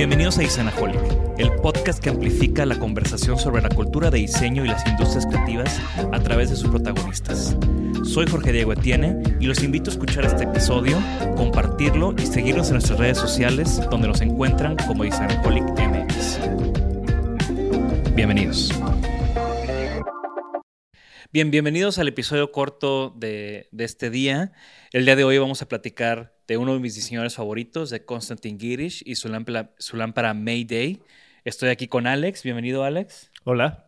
Bienvenidos a Isanaholic, el podcast que amplifica la conversación sobre la cultura de diseño y las industrias creativas a través de sus protagonistas. Soy Jorge Diego Etienne y los invito a escuchar este episodio, compartirlo y seguirnos en nuestras redes sociales donde nos encuentran como Isanaholic MX. Bienvenidos. Bien, bienvenidos al episodio corto de, de, este día. El día de hoy vamos a platicar de uno de mis diseñadores favoritos, de Konstantin Girish y su lámpara, su lámpara Mayday. Estoy aquí con Alex. Bienvenido, Alex. Hola.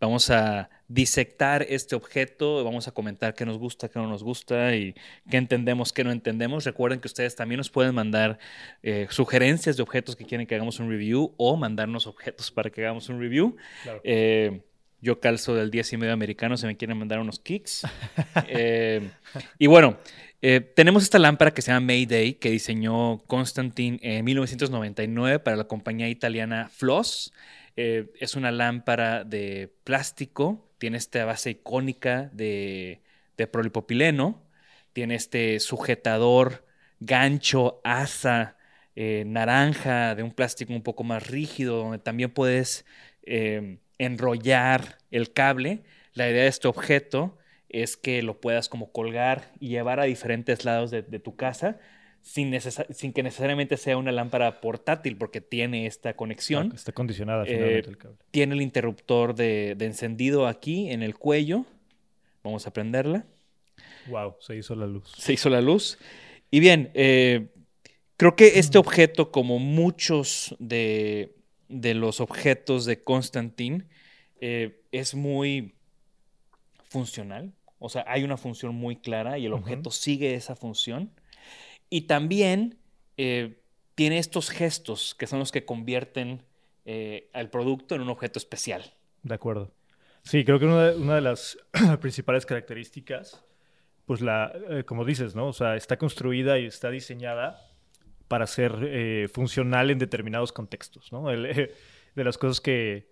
Vamos a disectar este objeto, vamos a comentar qué nos gusta, qué no nos gusta y qué entendemos, qué no entendemos. Recuerden que ustedes también nos pueden mandar eh, sugerencias de objetos que quieren que hagamos un review o mandarnos objetos para que hagamos un review. Claro. Eh, yo calzo del 10 y medio americano, se me quieren mandar unos kicks. eh, y bueno, eh, tenemos esta lámpara que se llama Mayday, que diseñó Constantin en 1999 para la compañía italiana Floss. Eh, es una lámpara de plástico, tiene esta base icónica de, de polipropileno, tiene este sujetador, gancho, asa, naranja, de un plástico un poco más rígido, donde también puedes enrollar el cable. La idea de este objeto es que lo puedas como colgar y llevar a diferentes lados de, de tu casa sin, sin, que necesariamente sea una lámpara portátil porque tiene esta conexión. Está condicionada finalmente eh, el cable. Tiene el interruptor de, de, encendido aquí en el cuello. Vamos a prenderla. Wow, se hizo la luz. Se hizo la luz. Y bien, eh, creo que este objeto, como muchos de, de los objetos de Constantin, eh, es muy funcional. O sea, hay una función muy clara y el objeto uh -huh. sigue esa función. Y también eh, tiene estos gestos que son los que convierten eh, al producto en un objeto especial. De acuerdo. Sí, creo que una de, una de las principales características, pues la, eh, como dices, ¿no? O sea, está construida y está diseñada para ser eh, funcional en determinados contextos, ¿no? El, de las cosas que,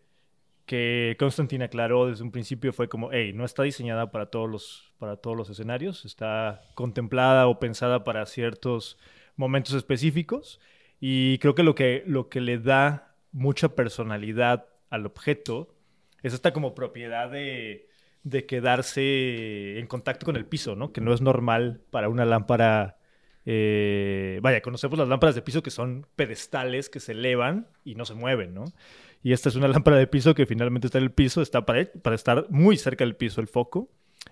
que Constantine aclaró desde un principio fue como, hey, no está diseñada para todos los, para todos los escenarios, está contemplada o pensada para ciertos momentos específicos y creo que lo que, lo que le da mucha personalidad al objeto es esta como propiedad de, de quedarse en contacto con el piso, ¿no? Que no es normal para una lámpara... Eh, vaya, conocemos las lámparas de piso que son pedestales que se elevan y no se mueven, ¿no? Y esta es una lámpara de piso que finalmente está en el piso, está para, estar muy cerca del piso el foco.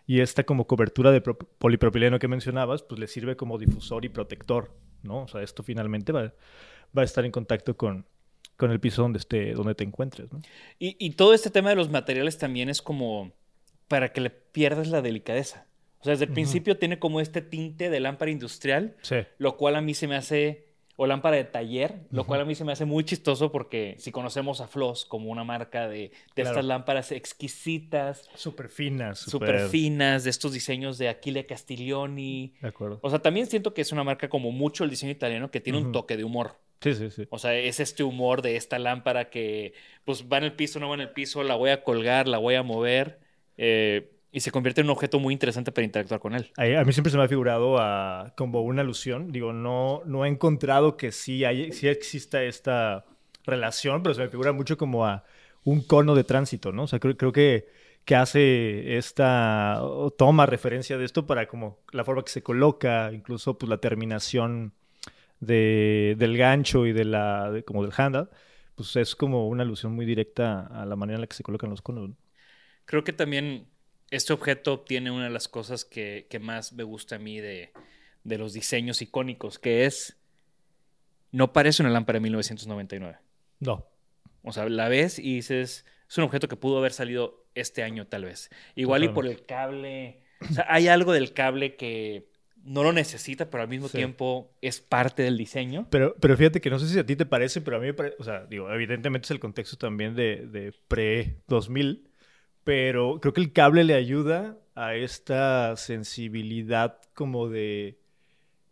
Y esta como cobertura de polipropileno que mencionabas, pues le sirve como difusor y protector, ¿no? O sea, esto finalmente va, va a estar en contacto con, con el piso donde, esté, donde te encuentres, ¿no? Y todo este tema de los materiales también es como para que le pierdas la delicadeza. O sea, desde el principio tiene como este tinte de lámpara industrial, Sí. lo cual a mí se me hace, o lámpara de taller, lo cual a mí se me hace muy chistoso porque si conocemos a Floss como una marca de, de Claro. estas lámparas exquisitas, Súper finas. súper finas, de estos diseños de Achille Castiglioni. De acuerdo. O sea, también siento que es una marca como mucho el diseño italiano que tiene un toque de humor. Sí, sí, sí. O sea, es este humor de esta lámpara que pues va en el piso, no va en el piso, la voy a colgar, la voy a mover eh, y se convierte en un objeto muy interesante para interactuar con él. A, a mí siempre se me ha figurado a, como una alusión. Digo, no, no he encontrado que sí, hay, sí exista esta relación, pero se me figura mucho como a un cono de tránsito, ¿no? O sea, creo, creo que, que hace esta, o toma referencia de esto para como la forma que se coloca, incluso pues la terminación de, del gancho y de la, de- como del handle, pues es como una alusión muy directa a la manera en la que se colocan los conos. ¿no? Creo que también este objeto tiene una de las cosas que, que más me gusta a mí de, de los diseños icónicos, que es, no parece una lámpara de 1999. No. O sea, la ves y dices, es un objeto que pudo haber salido este año tal vez. Igual y por el cable. O sea, hay algo del cable que no lo necesita, pero al mismo Sí. tiempo es parte del diseño. Pero, pero fíjate que no sé si a ti te parece, pero a mí me parece, o sea, digo, evidentemente es el contexto también de, de pre-2000, pero creo que el cable le ayuda a esta sensibilidad como de,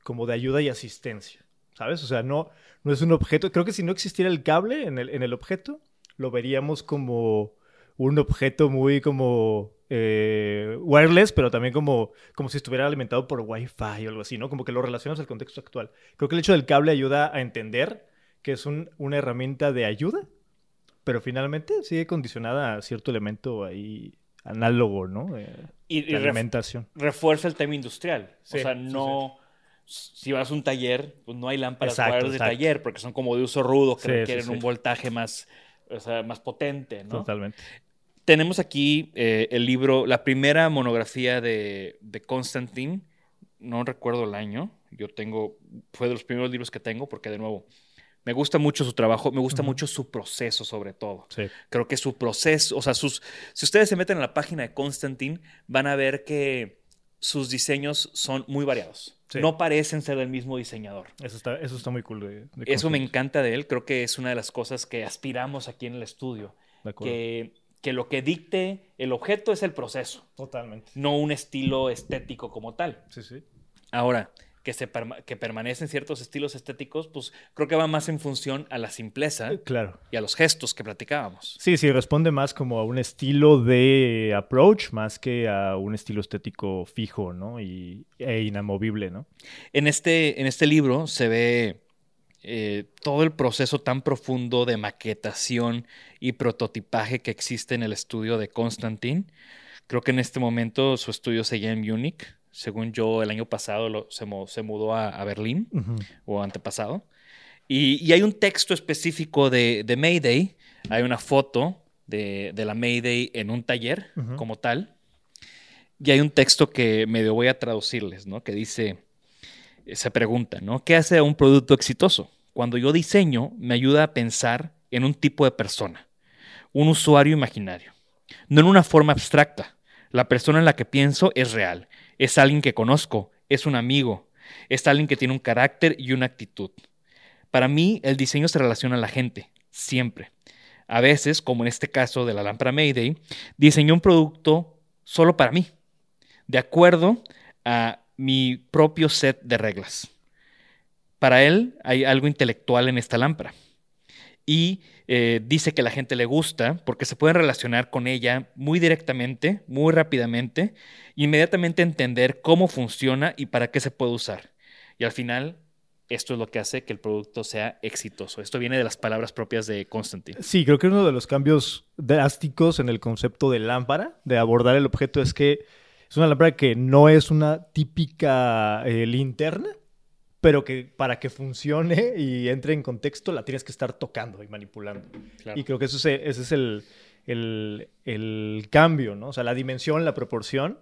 como de ayuda y asistencia, ¿sabes? O sea, no, no es un objeto, creo que si no existiera el cable en el, en el objeto, lo veríamos como un objeto muy como eh, wireless, pero también como, como si estuviera alimentado por Wi-Fi o algo así, ¿no? Como que lo relacionas al contexto actual. Creo que el hecho del cable ayuda a entender que es un- una herramienta de ayuda, pero finalmente sigue condicionada a cierto elemento ahí análogo, ¿no? Eh, Y, de alimentación. refuerza el tema industrial. Sí, o sea, sí, no. Si vas a un taller, pues no hay lámparas Exacto, de exacto. taller porque son como de uso rudo, que requieren un voltaje más, o sea, más potente, ¿no? Totalmente. Tenemos aquí eh, el libro, la primera monografía de, de Constantine. No recuerdo el año. Yo tengo, fue de los primeros libros que tengo porque de nuevo, me gusta mucho su trabajo, me gusta mucho su proceso sobre todo. Sí. Creo que su proceso, o sea, sus, si ustedes se meten en la página de Constantine, van a ver que sus diseños son muy variados. Sí. No parecen ser del mismo diseñador. Eso está, eso está muy cool. De, de Eso me encanta de él. Creo que es una de las cosas que aspiramos aquí en el estudio. De. Que, que lo que dicte el objeto es el proceso, Totalmente. no un estilo estético como tal. Sí, sí. Ahora, que, se perma- que permanecen ciertos estilos estéticos, pues creo que va más en función a la simpleza Claro. y a los gestos que platicábamos. Sí, sí, responde más como a un estilo de approach más que a un estilo estético fijo, ¿no? Y, e inamovible, ¿no? En este, en este libro se ve eh, todo el proceso tan profundo de maquetación y prototipaje que existe en el estudio de Constantin. Creo que en este momento su estudio seguía en Múnich. Según yo, el año pasado lo- se, mudó a, a Berlín o antepasado. Y, y hay un texto específico de, de Mayday. Hay una foto de, de la Mayday en un taller como tal. Y hay un texto que medio voy a traducirles, ¿no? Que dice, se pregunta, ¿no? ¿Qué hace a un producto exitoso? Cuando yo diseño, me ayuda a pensar en un tipo de persona, un usuario imaginario, no en una forma abstracta. La persona en la que pienso es real, es alguien que conozco, es un amigo, es alguien que tiene un carácter y una actitud. Para mí, el diseño se relaciona a la gente, siempre. A veces, como en este caso de la lámpara Mayday, diseñé un producto solo para mí, de acuerdo a mi propio set de reglas. Para él hay algo intelectual en esta lámpara. Y eh, dice que la gente le gusta porque se pueden relacionar con ella muy directamente, muy rápidamente, inmediatamente entender cómo funciona y para qué se puede usar. Y al final, esto es lo que hace que el producto sea exitoso. Esto viene de las palabras propias de Constantine. Sí, creo que uno de los cambios drásticos en el concepto de lámpara, de abordar el objeto, es que es una lámpara que no es una típica eh, linterna, pero que para que funcione y entre en contexto la tienes que estar tocando y manipulando. Claro. Y creo que eso es, ese es el, el- el cambio, ¿no? O sea, la dimensión, la proporción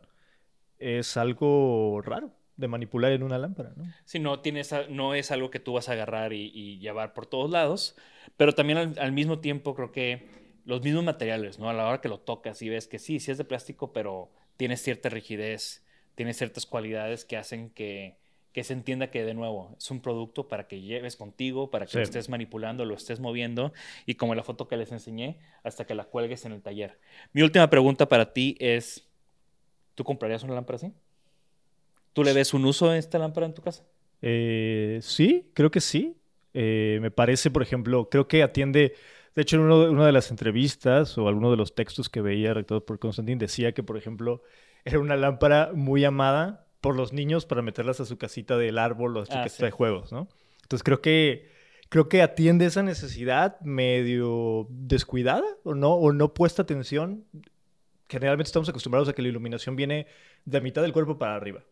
es algo raro de manipular en una lámpara, ¿no? Si no, tienes, no es algo que tú vas a agarrar y, y llevar por todos lados, pero también al, al mismo tiempo creo que los mismos materiales, ¿no? A la hora que lo tocas y ves que sí, sí es de plástico, pero tiene cierta rigidez, tiene ciertas cualidades que hacen que, que se entienda que de nuevo es un producto para que lleves contigo, para que Sí. lo estés manipulando, lo estés moviendo y como la foto que les enseñé, hasta que la cuelgues en el taller. Mi última pregunta para ti es, ¿tú comprarías una lámpara así? ¿Tú le ves un uso a esta lámpara en tu casa? Eh, sí, creo que sí. Eh, me parece, por ejemplo, creo que atiende. De hecho, en uno una de las entrevistas o alguno de los textos que veía redactados por Constantin decía que, por ejemplo, era una lámpara muy amada por los niños para meterlas a su casita del árbol o a su Ah, casita sí. de juegos, ¿no? Entonces creo que creo que atiende esa necesidad medio descuidada o no o no puesta atención. Generalmente estamos acostumbrados a que la iluminación viene de la mitad del cuerpo para arriba.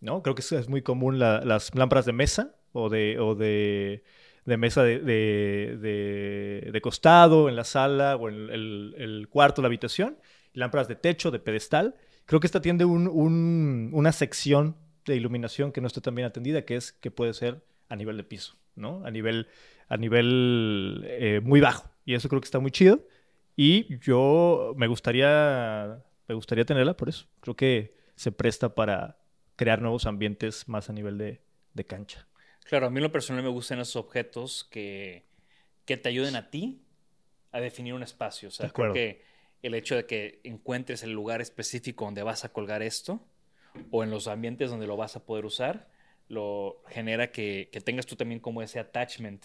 ¿no? Creo que es, muy común la- las lámparas de mesa o de, o de, de mesa de, de- costado en la sala o en el, el cuarto, la habitación, lámparas de techo, de pedestal. Creo que esta tiene un, un- una sección de iluminación que no está tan bien atendida, que es que puede ser a nivel de piso, ¿no? A nivel, a nivel eh, muy bajo. Y eso creo que está muy chido. Y yo me gustaría, me gustaría tenerla por eso. Creo que se presta para crear nuevos ambientes más a nivel de, de cancha. Claro, a mí en lo personal me gustan esos objetos que, que te ayuden a ti a definir un espacio. O sea, De creo que el hecho de que encuentres el lugar específico donde vas a colgar esto o en los ambientes donde lo vas a poder usar, lo genera que, que tengas tú también como ese attachment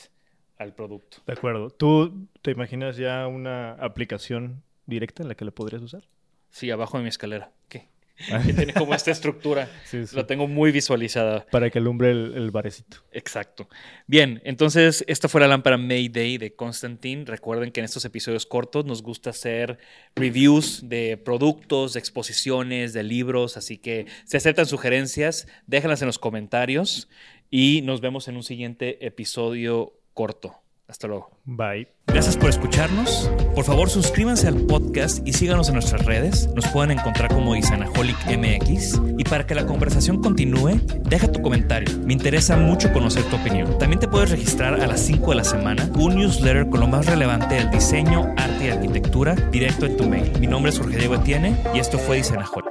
al producto. De acuerdo. ¿Tú te imaginas ya una aplicación directa en la que la podrías usar? Sí, abajo de mi escalera. ¿Qué? Que tiene como esta estructura. Sí, sí. La tengo muy visualizada. Para que alumbre el, el barecito. Exacto. Bien, entonces esta fue la lámpara Mayday de Constantine. Recuerden que en estos episodios cortos nos gusta hacer reviews de productos, de exposiciones, de libros, así que si aceptan sugerencias, déjenlas en los comentarios y nos vemos en un siguiente episodio corto. Hasta luego. Bye. Gracias por escucharnos. Por favor, suscríbanse al podcast y síganos en nuestras redes. Nos pueden encontrar como Isanaholic MX. Y para que la conversación continúe, deja tu comentario. Me interesa mucho conocer tu opinión. También te puedes registrar a las 5 de la semana un newsletter con lo más relevante del diseño, arte y arquitectura directo en tu mail. Mi nombre es Jorge Diego Etienne y esto fue Isanaholic.